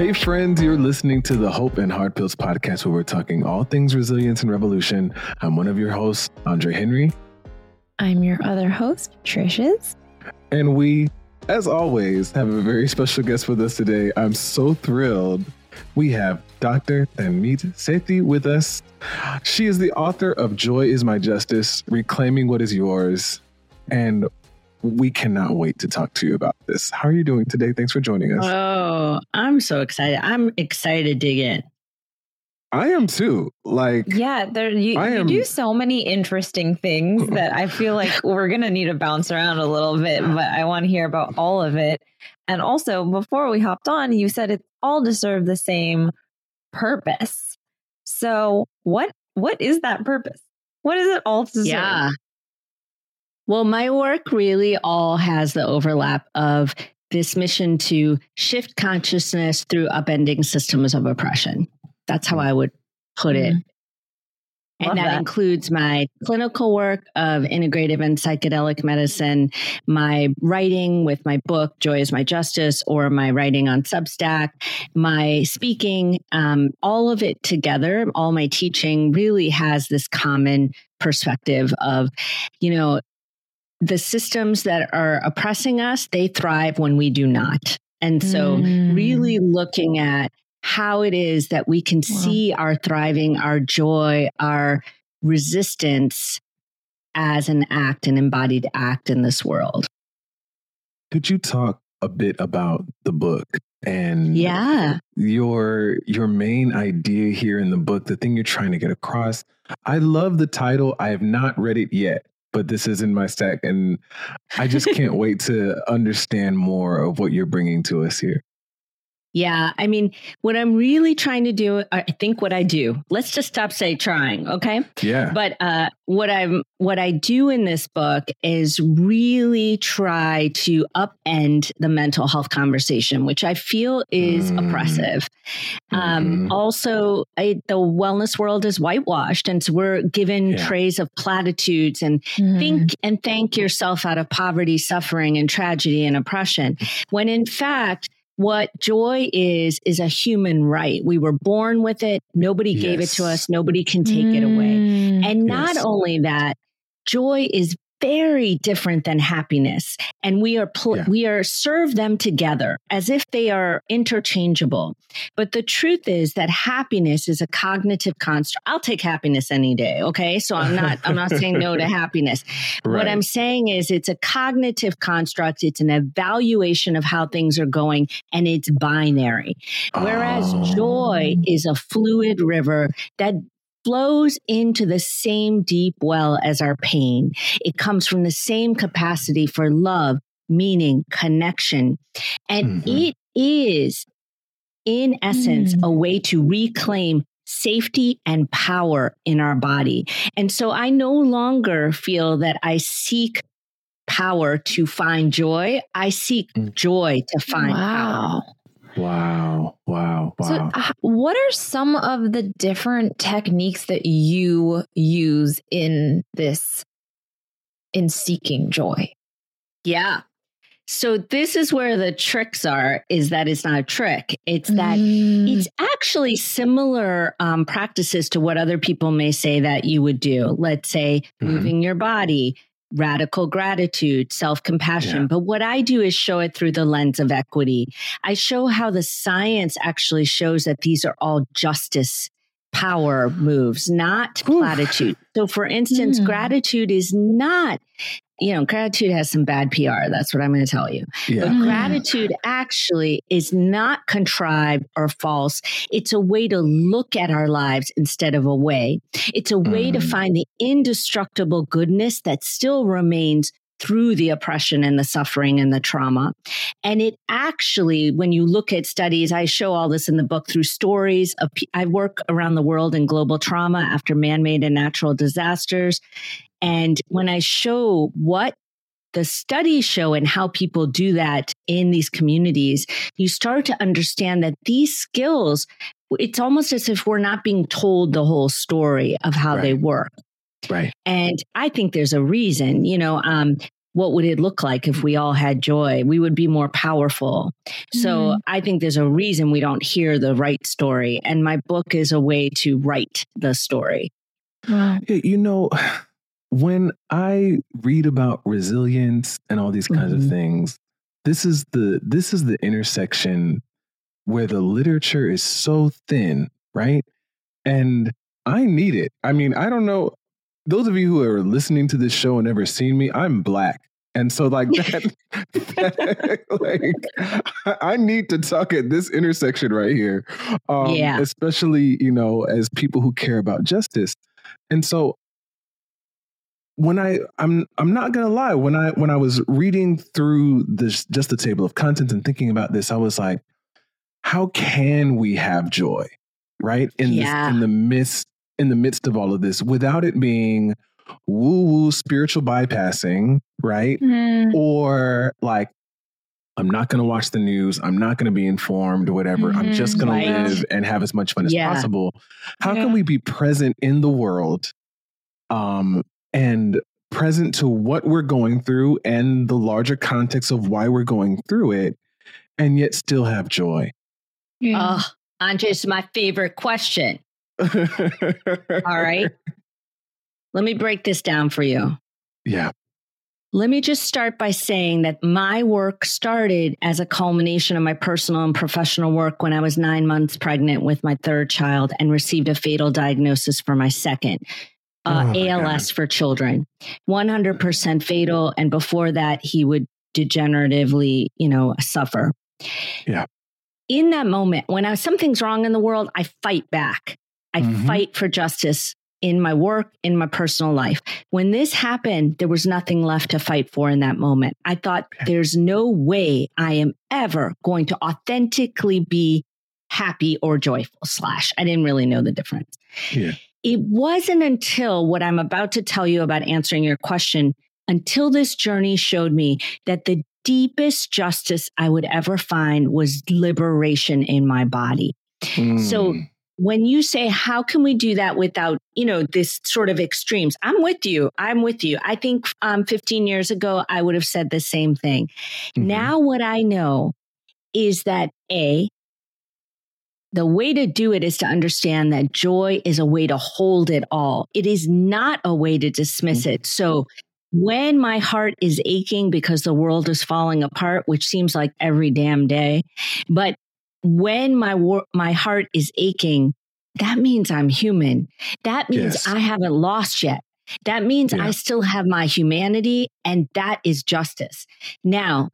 Hey, friends, you're listening to the Hope and Hard Pills podcast where we're talking all things resilience and revolution. I'm one of your hosts, Andre Henry. I'm your other host, Trishes. And we, as always, have a very special guest with us today. I'm so thrilled. We have Dr. Tanmeet Sethi with us. She is the author of Joy is My Justice, Reclaiming What Is Yours. And we cannot wait to talk to you about this. How are you doing today? Thanks for joining us. Oh, I'm so excited. I'm excited to dig in. I am too. Like, yeah, there you, I am- you do so many interesting things that I feel like we're gonna need to bounce around a little bit, but I want to hear about all of it. And also, before we hopped on, you said it all to serve the same purpose. So, what what is that purpose? What is it all to serve? Yeah. Well, my work really all has the overlap of this mission to shift consciousness through upending systems of oppression. That's how I would put it. Mhm. And that, that. includes my clinical work of integrative and psychedelic medicine, my writing with my book, Joy is My Justice, or my writing on Substack, my speaking, um, all of it together, all my teaching really has this common perspective of, you know, the systems that are oppressing us, they thrive when we do not. And so, Mm. really looking at how it is that we can Wow. see our thriving, our joy, our resistance as an act, an embodied act in this world. could you talk a bit about the book and Yeah. your your main idea here in the book, the thing you're trying to get across? I love the title. I have not read it yet, but this is in my stack, and I just can't wait to understand more of what you're bringing to us here. Yeah. I mean, what I'm really trying to do, I think what I do, let's just stop say trying. Okay. Yeah, But uh, what I'm what I do in this book is really try to upend the mental health conversation, which I feel is Mm. oppressive. Um, Mhm. Also, I, the wellness world is whitewashed, and so we're given Yeah. trays of platitudes and Mhm. think and thank yourself out of poverty, suffering, and tragedy and oppression. When in fact, what joy is, is a human right. We were born with it. Nobody gave it to us. Nobody can take it away. Mm. And not Yes. only that, joy is very different than happiness. And we are pl- Yeah. we are serve them together as if they are interchangeable. But the truth is that happiness is a cognitive construct. I'll take happiness any day okay? So i'm not i'm not saying no to happiness. What i'm saying is it's a cognitive construct. It's an evaluation of how things are going and it's binary. Whereas Oh. joy is a fluid river that flows into the same deep well as our pain. It comes from the same capacity for love, meaning, connection. And Mhm. it is, in essence, Mm. a way to reclaim safety and power in our body. And so I no longer feel that I seek power to find joy. I seek Mm. joy to find power. Wow. Wow, wow, wow. So, uh, what are some of the different techniques that you use in this, in seeking joy? Yeah. So this is where the tricks are is that it's not a trick. It's that Mm. it's actually similar um, practices to what other people may say that you would do. Let's say Mhm. moving your body, radical gratitude, self compassion. Yeah. But what I do is show it through the lens of equity. I show how the science actually shows that these are all justice power moves, not Oof. platitude. So, for instance, Hmm. gratitude is not. You know, gratitude has some bad PR. That's what I'm going to tell you. yeah. But gratitude actually is not contrived or false. It's a way to look at our lives instead of a way. It's a way to Mm. find the indestructible goodness that still remains through the oppression and the suffering and the trauma. And it actually, when you look at studies, I show all this in the book through stories of, I work around the world in global trauma after man made and natural disasters. And when I show what the studies show and how people do that in these communities, you start to understand that these skills, it's almost as if we're not being told the whole story of how they work. Right. And I think there's a reason, you know, um, what would it look like if we all had joy? We would be more powerful. So Mhm. I think there's a reason we don't hear the right story. And my book is a way to write the story. Wow. You know, when I read about resilience and all these kinds of Mhm. things, this is the this is the intersection where the literature is so thin, right? And I need it. I mean, I don't know. Those of you who are listening to this show and never seen me, I'm black. And so like that, that- like I need to talk at this intersection right here. Um, Yeah. especially, you know, as people who care about justice. And so when I I'm I'm not gonna lie, when I when I was reading through this just the table of contents and thinking about this, I was like, how can we have joy? Right? In Yeah. this in the midst in the midst of all of this without it being woo-woo spiritual bypassing, right? Mm. Or like I'm not going to watch the news. I'm not going to be informed, whatever. I'm just Mhm, going right. to live and have as much fun as possible. How Yeah. can we be present in the world um, and present to what we're going through and the larger context of why we're going through it and yet still have joy? Yeah. Oh, Andres, my favorite question. All right. Let me break this down for you. Yeah. Let me just start by saying that my work started as a culmination of my personal and professional work when I was nine months pregnant with my third child and received a fatal diagnosis for my second. Uh, Oh, ALS for children, 100% fatal. And before that, he would degeneratively, you know, suffer. Yeah. In that moment, when I, something's wrong in the world, I fight back. I Mhm. fight for justice in my work, in my personal life. When this happened, there was nothing left to fight for in that moment. I thought, there's no way I am ever going to authentically be happy or joyful. Slash, I didn't really know the difference. Yeah. It wasn't until what I'm about to tell you about answering your question, until this journey showed me that the deepest justice I would ever find was liberation in my body. So- Mm. when you say how can we do that without you know this sort of extremes? I'm with you. I'm with you. I think um, 15 years ago i would have said the same thing. Mhm. now what i know is that a the way to do it is to understand that joy is a way to hold it all it is not a way to dismiss mm-hmm. it so when my heart is aching because the world is falling apart which seems like every damn day but when my wor- my heart is aching, that means I'm human. That means Yes. I haven't lost yet. That means Yeah. I still have my humanity, and that is justice. Now,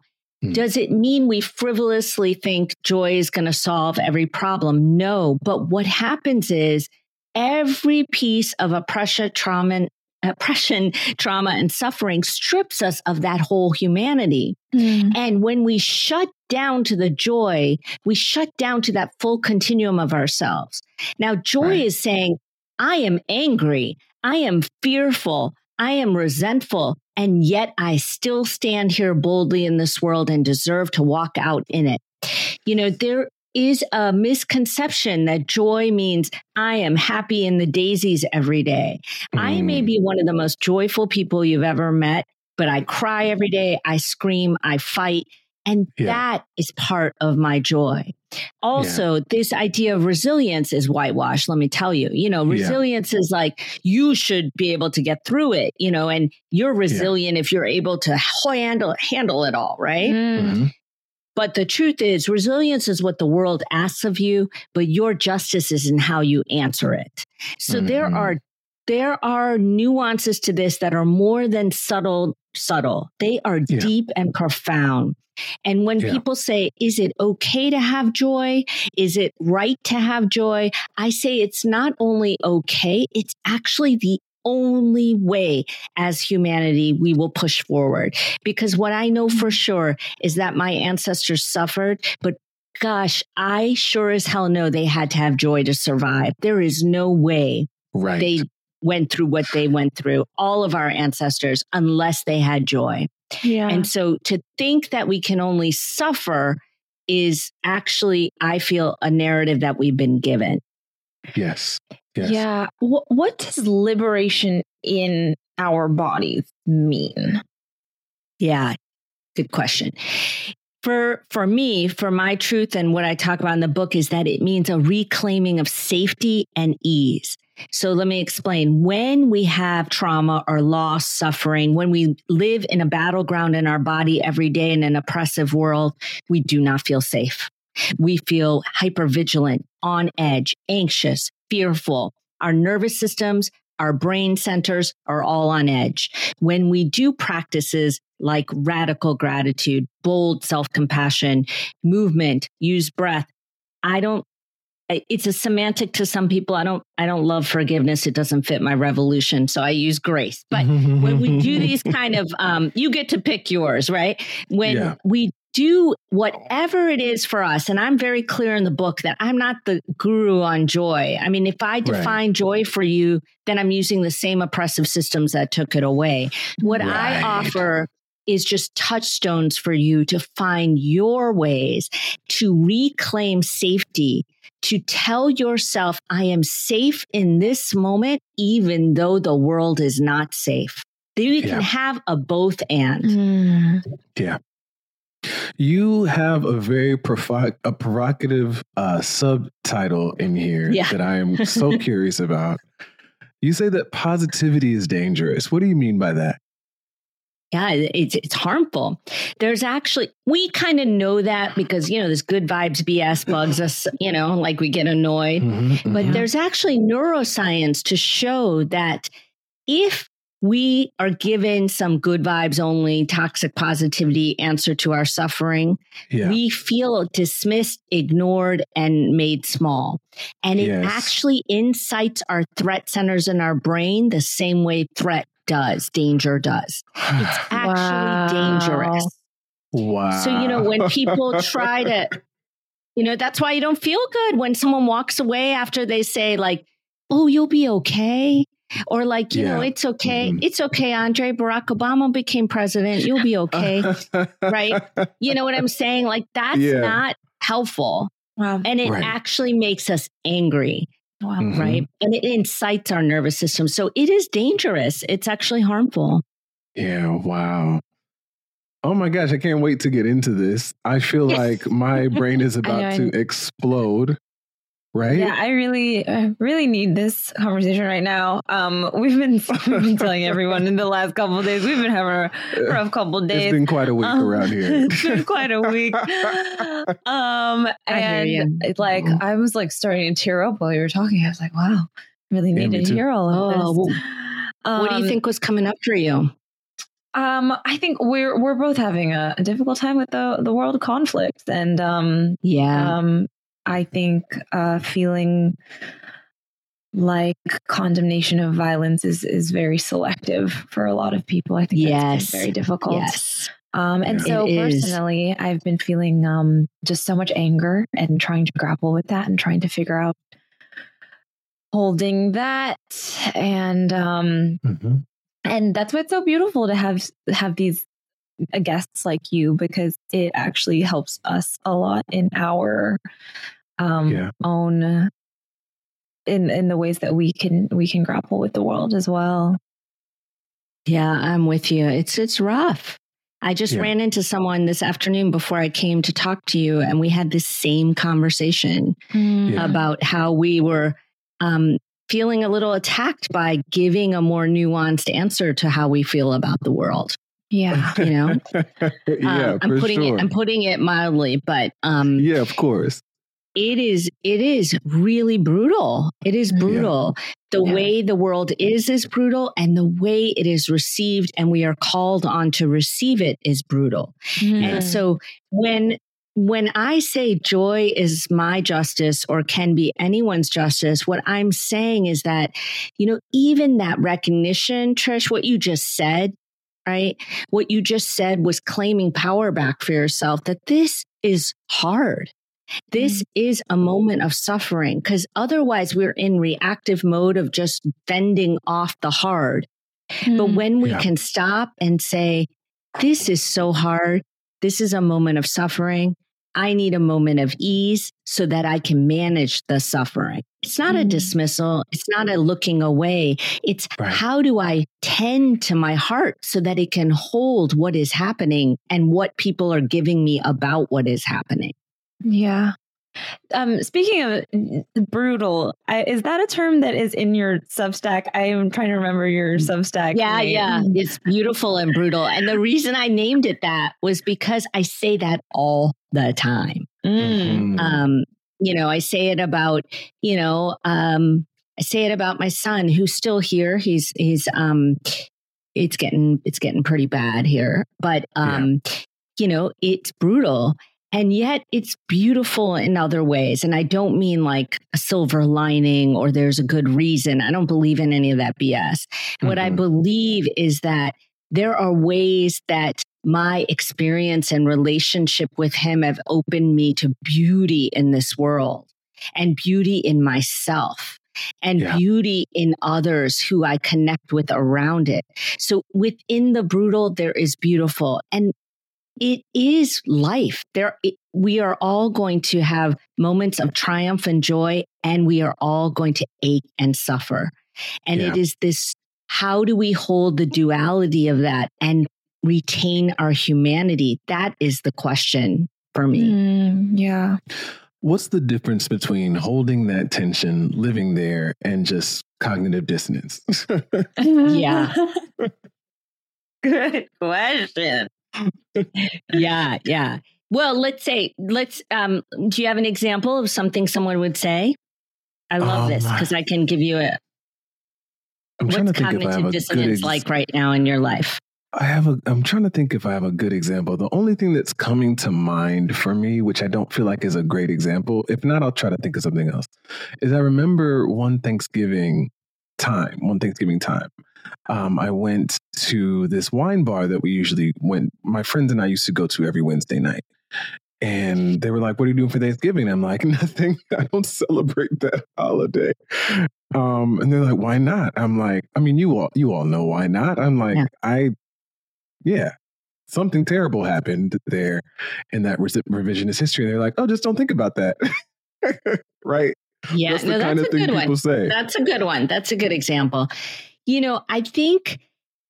Hmm. does it mean we frivolously think joy is going to solve every problem? No. But what happens is every piece of oppression, trauma, oppression, trauma, and suffering strips us of that whole humanity. Mm. And when we shut down to the joy, we shut down to that full continuum of ourselves. Now, joy Right. is saying, I am angry, I am fearful, I am resentful, and yet I still stand here boldly in this world and deserve to walk out in it. You know, there is a misconception that joy means I am happy in the daisies every day. I may Mm. be one of the most joyful people you've ever met, but I cry every day, I scream, I fight. And Yeah. that is part of my joy. Also, this idea of resilience is whitewash, let me tell you. You know, Yeah. resilience is like you should be able to get through it, you know, and you're resilient if you're able to handle handle it all, right? Mm. Mhm. But the truth is, resilience is what the world asks of you, but your justice is in how you answer it. So there Mhm. are there are nuances to this that are more than subtle subtle. They are Yeah. deep and profound. And when Yeah. people say, is it okay to have joy? Is it right to have joy? I say it's not only okay, it's actually the only way as humanity we will push forward. Because what I know mm. for sure is that my ancestors suffered, but gosh, I sure as hell know they had to have joy to survive. There is no way Right. they went through what they went through, all of our ancestors, unless they had joy. Yeah. And so to think that we can only suffer is actually, I feel, a narrative that we've been given. yes. Yes. Yeah. What, what does liberation in our bodies mean? Yeah, good question. For for me, for my truth and what I talk about in the book is that it means a reclaiming of safety and ease. So let me explain. When we have trauma or loss, suffering, when we live in a battleground in our body every day in an oppressive world, we do not feel safe. We feel hyper vigilant, on edge, anxious, fearful. Our nervous systems, our brain centers are all on edge. When we do practices like radical gratitude, bold self compassion, movement, use breath, I don't it's a semantic to some people. I don't I don't love forgiveness. It doesn't fit my revolution. So I use grace. But when we do these kind of um you get to pick yours, right? When yeah. we do whatever it is for us. And I'm very clear in the book that I'm not the guru on joy. I mean, if I define right. joy for you, then I'm using the same oppressive systems that took it away. What right. I offer is just touchstones for you to find your ways to reclaim safety, to tell yourself, I am safe in this moment, even though the world is not safe. Then you yeah. can have a both and. Mm. Yeah. You have a very provo- a provocative uh, subtitle in here yeah. that I am so curious about. You say that positivity is dangerous. What do you mean by that? Yeah, it's it's harmful. There's actually we kind of know that because you know this good vibes BS bugs us, you know, like we get annoyed. Mm-hmm, mm-hmm. But there's actually neuroscience to show that if we are given some good vibes only, toxic positivity answer to our suffering. Yeah. We feel dismissed, ignored, and made small. And it yes. actually incites our threat centers in our brain the same way threat does, danger does. It's actually wow. dangerous. Wow. So, you know, when people try to, you know, that's why you don't feel good when someone walks away after they say, like, oh, you'll be okay. Or like, you yeah. know, it's okay. Mm-hmm. It's okay, Andre. Barack Obama became president. You'll be okay. right? You know what I'm saying? Like that's yeah. not helpful. Wow. And it right. actually makes us angry. Wow. Mm-hmm. Right. And it incites our nervous system. So it is dangerous. It's actually harmful. Yeah. Wow. Oh my gosh, I can't wait to get into this. I feel like my brain is about to explode right? Yeah, I really, I really need this conversation right now. Um, we've been, we've been telling everyone in the last couple days we've been having a rough couple days. It's been quite a week um, around here. it's been quite a week. Um, and like mm-hmm. I was like starting to tear up while you were talking. I was like, wow, really need yeah, to hear all of oh, this. Well, what do you um, think was coming up for you? Um, I think we're we're both having a, a, difficult time with the the world conflict, and um, yeah, um, I think uh, feeling like condemnation of violence is is very selective for a lot of people. I think yes. very difficult. Yes. Um, and so personally, is. I've been feeling um, just so much anger and trying to grapple with that and trying to figure out holding that and um, mm-hmm. and that's why it's so beautiful to have have these guests like you because it actually helps us a lot in our um, yeah. own in in the ways that we can we can grapple with the world as well. Yeah, I'm with you. It's it's rough. I just yeah. ran into someone this afternoon before I came to talk to you, and we had this same conversation mm. yeah. about how we were um, feeling a little attacked by giving a more nuanced answer to how we feel about the world. Yeah, you know. yeah, um, I'm putting sure. it. I'm putting it mildly, but um, yeah, of course it is it is really brutal it is brutal yeah. the yeah. way the world is is brutal and the way it is received and we are called on to receive it is brutal mm. and so when when i say joy is my justice or can be anyone's justice what i'm saying is that you know even that recognition trish what you just said right what you just said was claiming power back for yourself that this is hard this mm-hmm. is a moment of suffering because otherwise we're in reactive mode of just fending off the hard. Mm-hmm. But mm. when we yeah. can stop and say, this is so hard. This is a moment of suffering. I need a moment of ease so that I can manage the suffering. It's not mm. a dismissal. It's not a looking away. It's right. how do I tend to my heart so that it can hold what is happening and what people are giving me about what is happening. Yeah. Um, speaking of brutal, I, is that a term that is in your Substack? I am trying to remember your mm. Substack. Yeah, name. yeah, it's beautiful and brutal. And the reason I named it that was because I say that all the time. Mm. Um, you know, I say it about, you know, um, I say it about my son who's still here. He's he's um, it's getting it's getting pretty bad here, but um, yeah. you know, it's brutal and yet it's beautiful in other ways. And I don't mean like a silver lining or there's a good reason. I don't believe in any of that BS. Mm-hmm. What I mm-hmm. believe is that there are ways that my experience and relationship with him have opened me to beauty in this world and beauty in myself and yeah. beauty in others who I connect with around it. So within the brutal, there is beautiful. And it is life. There, it, we are all going to have moments of triumph and joy, and we are all going to ache and suffer. And yeah. it is this how do we hold the duality of that and retain our humanity? That is the question for me. Mm, yeah. What's the difference between holding that tension, living there, and just cognitive dissonance? yeah. Good question yeah, yeah. Well, let's say, let's, um, do you have an example of something someone would say? I love oh, this because I can give you a. I'm what's cognitive dissonance ex- like right now in your life? I have a. I'm trying to think if I have a good example. The only thing that's coming to mind for me, which I don't feel like is a great example, if not, I'll try to think of something else. Is I remember one Thanksgiving time, one Thanksgiving time, um, I went to this wine bar that we usually went. My friends and I used to go to every Wednesday night. And they were like, "What are you doing for Thanksgiving?" I'm like, "Nothing. I don't celebrate that holiday." Um, and they're like, "Why not?" I'm like, "I mean, you all you all know why not." I'm like, yeah. "I, yeah, something terrible happened there in that re- revisionist history." And they're like, "Oh, just don't think about that." right? Yeah, that's no, that's a good one. Say. That's a good one. That's a good example. You know, I think,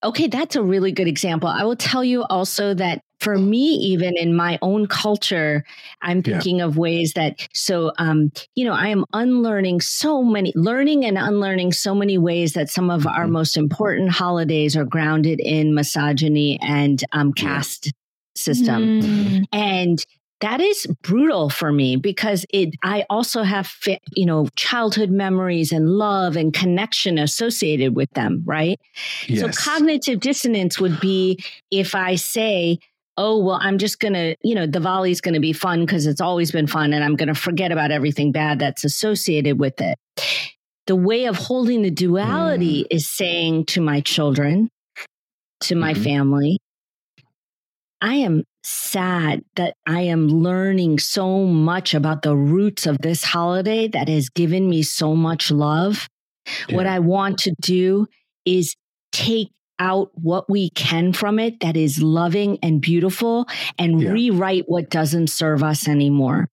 okay, that's a really good example. I will tell you also that for me, even in my own culture, I'm thinking yeah. of ways that, so, um, you know, I am unlearning so many, learning and unlearning so many ways that some of our mm-hmm. most important holidays are grounded in misogyny and um, caste yeah. system. Mm. And that is brutal for me because it i also have you know childhood memories and love and connection associated with them right yes. so cognitive dissonance would be if i say oh well i'm just gonna you know diwali's gonna be fun because it's always been fun and i'm gonna forget about everything bad that's associated with it the way of holding the duality mm. is saying to my children to my mm-hmm. family I am sad that I am learning so much about the roots of this holiday that has given me so much love. Yeah. What I want to do is take out what we can from it that is loving and beautiful and yeah. rewrite what doesn't serve us anymore.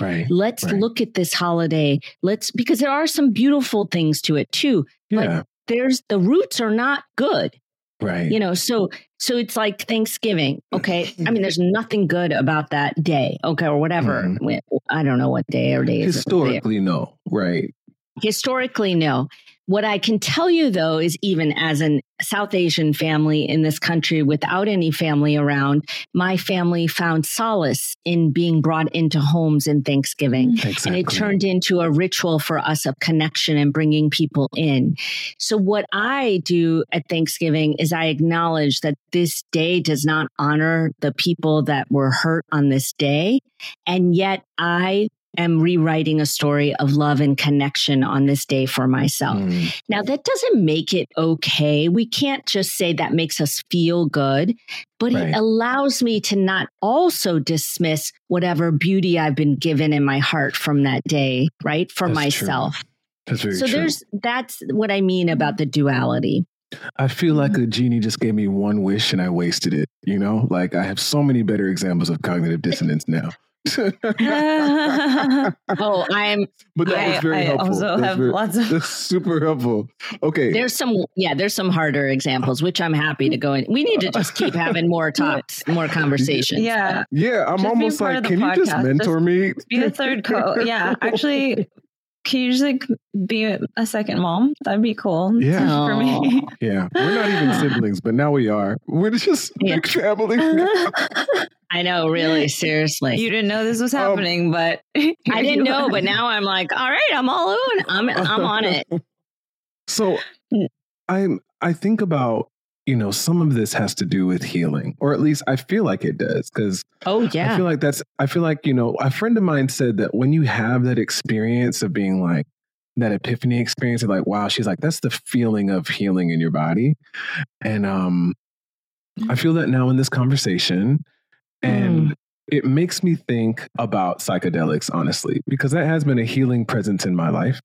Right. Let's right. look at this holiday. Let's because there are some beautiful things to it too. Yeah. But there's the roots are not good. Right. You know, so so it's like Thanksgiving. Okay. I mean, there's nothing good about that day. Okay. Or whatever. Mm-hmm. I don't know what day or day Historically, no. Right. Historically, no. What I can tell you though is even as a South Asian family in this country without any family around, my family found solace in being brought into homes in Thanksgiving. Exactly. And it turned into a ritual for us of connection and bringing people in. So what I do at Thanksgiving is I acknowledge that this day does not honor the people that were hurt on this day. And yet I am rewriting a story of love and connection on this day for myself. Mm. Now, that doesn't make it okay. We can't just say that makes us feel good, but right. it allows me to not also dismiss whatever beauty I've been given in my heart from that day, right? For that's myself. True. That's very so true. there's that's what I mean about the duality. I feel like mm-hmm. a genie just gave me one wish and I wasted it. You know, like I have so many better examples of cognitive dissonance now. oh, I'm. But that I, was very I helpful. also That's have very- lots of. That's super helpful. Okay. There's some, yeah, there's some harder examples, which I'm happy to go in. We need to just keep having more talks, more conversations. Yeah, yeah, I'm Just almost like, of the can you just podcast. mentor me? be the third co. Yeah, actually, can you just like be a second mom? That'd be cool. Yeah. for me. Yeah, we're not even siblings, but now we are. We're just Yeah. big family. I know, really, seriously. you didn't know this was Um, happening, but I didn't know, are. but now I'm like, all right, I'm all in. I'm, I'm on it. So I'm I think about, you know, some of this has to do with healing, or at least I feel like it does, because Oh, yeah, I feel like that's I feel like, you know, a friend of mine said that when you have that experience of being like that epiphany experience of like, wow, she's like, that's the feeling of healing in your body. And um I feel that now in this conversation. And it makes me think about psychedelics, honestly, because that has been a healing presence in my life.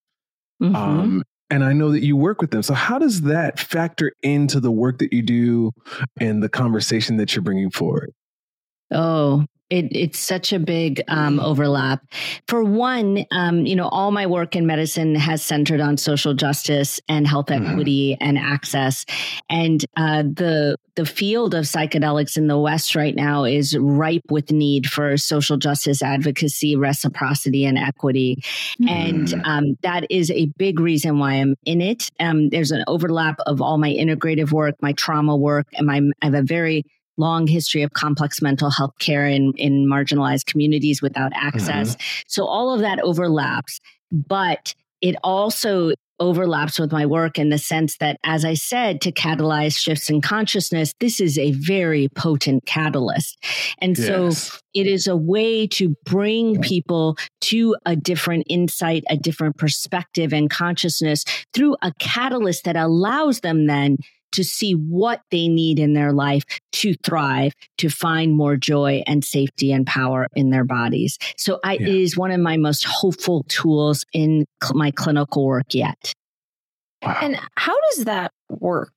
Mhm. Um, and I know that you work with them. So, how does that factor into the work that you do and the conversation that you're bringing forward? Oh, it, it's such a big um, overlap. For one, um, you know, all my work in medicine has centered on social justice and health Mhm. equity and access, and uh, the the field of psychedelics in the West right now is ripe with need for social justice advocacy, reciprocity, and equity. And Mm. um, that is a big reason why I'm in it. Um, there's an overlap of all my integrative work, my trauma work, and my I have a very long history of complex mental health care in, in marginalized communities without access. Mm-hmm. So all of that overlaps, but it also overlaps with my work in the sense that, as I said, to catalyze shifts in consciousness, this is a very potent catalyst. And so it is a way to bring people to a different insight, a different perspective and consciousness through a catalyst that allows them then to see what they need in their life to thrive, to find more joy and safety and power in their bodies. So I, Yeah. it is one of my most hopeful tools in cl- my clinical work yet. Wow. And how does that work?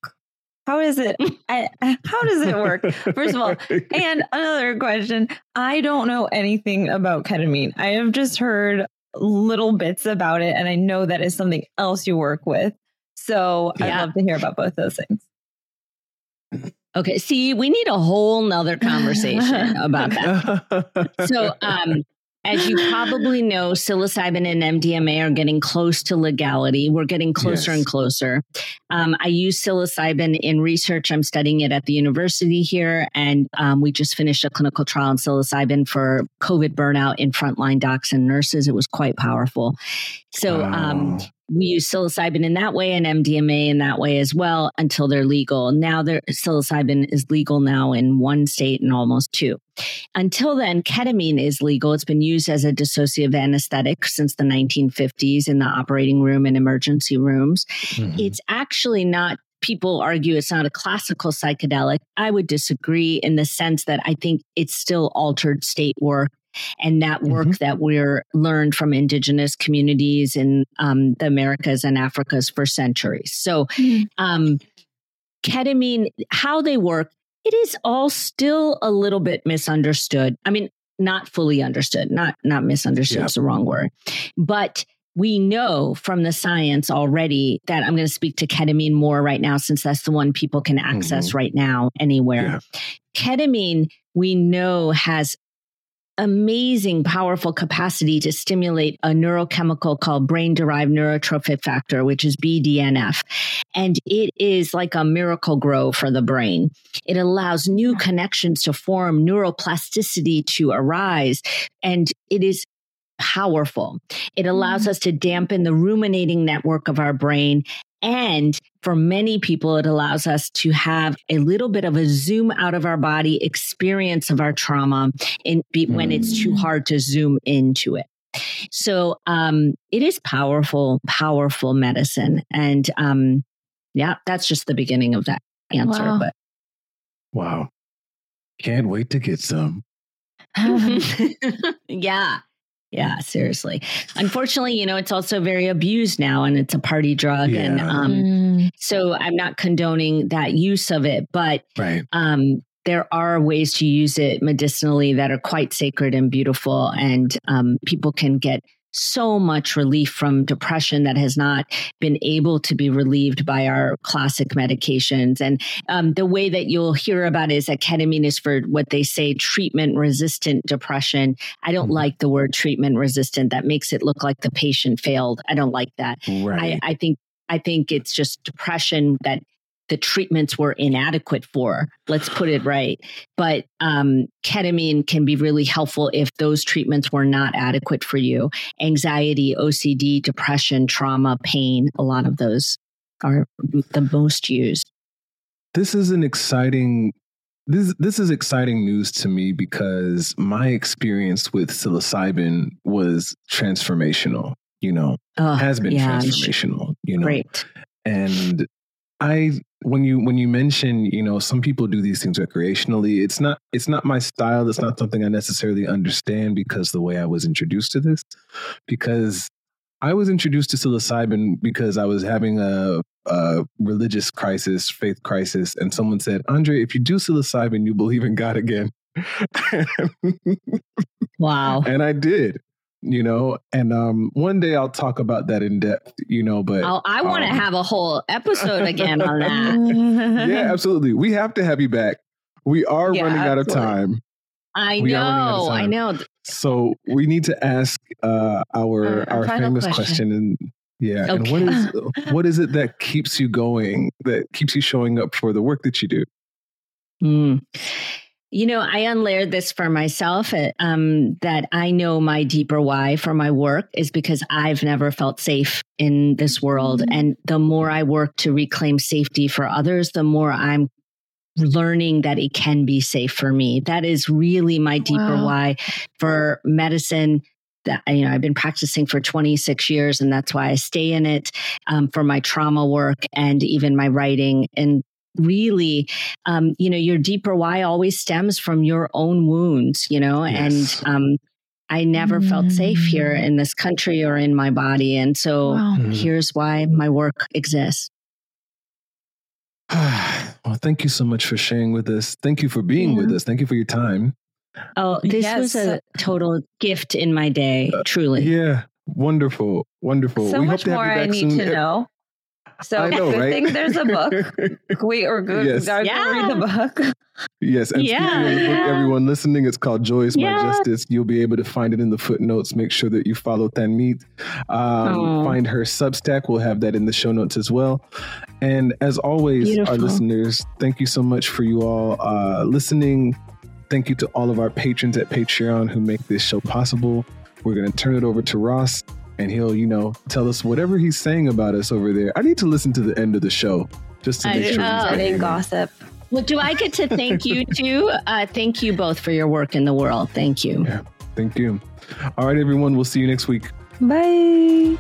How is it? I, how does it work? First of all, And another question I don't know anything about ketamine. I have just heard little bits about it, and I know that is something else you work with. So I'd love to hear about both those things. Okay. See, we need a whole nother conversation about that. So, um, as you probably know, psilocybin and MDMA are getting close to legality. We're getting closer Yes. and closer. Um, I use psilocybin in research. I'm studying it at the university here, and um, we just finished a clinical trial on psilocybin for COVID burnout in frontline docs and nurses. It was quite powerful. So, um, Wow. We use psilocybin in that way and MDMA in that way as well until they're legal. Now, their psilocybin is legal now in one state and almost two. Until then, ketamine is legal. It's been used as a dissociative anesthetic since the 1950s in the operating room and emergency rooms. Mhm. It's actually not. People argue it's not a classical psychedelic. I would disagree in the sense that I think it's still altered state work and that work that we're learned from indigenous communities in um, the Americas and Africas for centuries. So, um, ketamine, how they work, it is all still a little bit misunderstood. I mean, not fully understood, not not misunderstood Yeah. is the wrong word, but we know from the science already that I'm going to speak to ketamine more right now since that's the one people can access right now anywhere. Yeah. Ketamine, we know has amazing, powerful capacity to stimulate a neurochemical called brain derived neurotrophic factor, which is BDNF. And it is like a Miracle-Gro for the brain. It allows new connections to form, neuroplasticity to arise, and it is powerful. It allows mm-hmm. us to dampen the ruminating network of our brain. And for many people, it allows us to have a little bit of a zoom out of our body experience of our trauma in, be, when it's too Mm. hard to zoom into it. So um, it is powerful, powerful medicine. And um, yeah, that's just the beginning of that answer. Wow. But Wow. Can't wait to get some. yeah. Yeah, seriously. Unfortunately, you know, it's also very abused now and it's a party drug. And um, Mm. so I'm not condoning that use of it, but Right. um, there are ways to use it medicinally that are quite sacred and beautiful, and um, people can get so much relief from depression that has not been able to be relieved by our classic medications. And um, the way that you'll hear about it is that ketamine is for what they say treatment resistant depression. I don't mm-hmm. like the word treatment resistant. That makes it look like the patient failed. I don't like that. Right. I, I think I think it's just depression that the treatments were inadequate for. Let's put it right. But um, ketamine can be really helpful if those treatments were not adequate for you. Anxiety, OCD, depression, trauma, pain, a lot of those are the most used. This is an exciting this this is exciting news to me because my experience with psilocybin was transformational, you know. has been yeah, transformational, you know. Great. And I when you when you mention you know some people do these things recreationally it's not it's not my style it's not something i necessarily understand because the way i was introduced to this because i was introduced to psilocybin because i was having a, a religious crisis faith crisis and someone said andre if you do psilocybin you believe in god again. Wow. And i did you know and um one day i'll talk about that in depth you know but oh, i want to um, have a whole episode again on that yeah absolutely we have to have you back we are yeah, running out of time i we know i know so we need to ask uh our uh, our famous question. question. and yeah okay. and what is what is it that keeps you going that keeps you showing up for the work that you do mm. You know, I unlayered this for myself uh, um, that I know my deeper why for my work is because I've never felt safe in this world. Mm-hmm. And the more I work to reclaim safety for others, the more I'm learning that it can be safe for me. That is really my deeper wow. why for medicine. That, you know, I've been practicing for 26 years, and that's why I stay in it um, for my trauma work and even my writing. And really, um, you know, your deeper why always stems from your own wounds, you know, yes. and, um, I never mm. felt safe here mm. in this country or in my body. And so wow. Mm. here's why my work exists. well, thank you so much for sharing with us. Thank you for being yeah. with us. Thank you for your time. Oh, this yes. was a total gift in my day, uh, truly. Yeah. Wonderful. Wonderful. So we much more I need soon. to know. So know, good right? thing there's a book. we are good. Yes. Are yeah. read the book. Yes, and yeah, speaking of everyone listening, it's called Joy is yeah. My Justice. You'll be able to find it in the footnotes. Make sure that you follow Tanmeet. Um, oh. Find her Substack. We'll have that in the show notes as well. And as always, Beautiful. our listeners, thank you so much for you all uh, listening. Thank you to all of our patrons at Patreon who make this show possible. We're going to turn it over to Ross and he'll, you know, tell us whatever he's saying about us over there. I need to listen to the end of the show just to make I, sure. Oh, they gossip. Well, do I get to thank you too? Uh, thank you both for your work in the world. Thank you. Yeah, thank you. All right, everyone. We'll see you next week. Bye.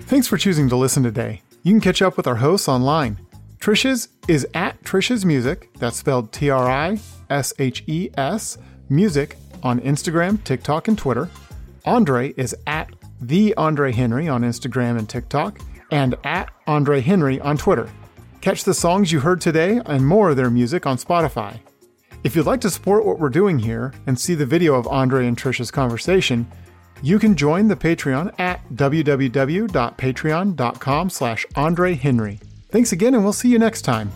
Thanks for choosing to listen today. You can catch up with our hosts online. Trishes is at Trishes Music. That's spelled T R I S H E S Music on Instagram, TikTok, and Twitter. Andre is at the Andre Henry on Instagram and TikTok, and at Andre Henry on Twitter. Catch the songs you heard today and more of their music on Spotify. If you'd like to support what we're doing here and see the video of Andre and Trisha's conversation, you can join the Patreon at www.patreon.com slash Andre Henry. Thanks again, and we'll see you next time.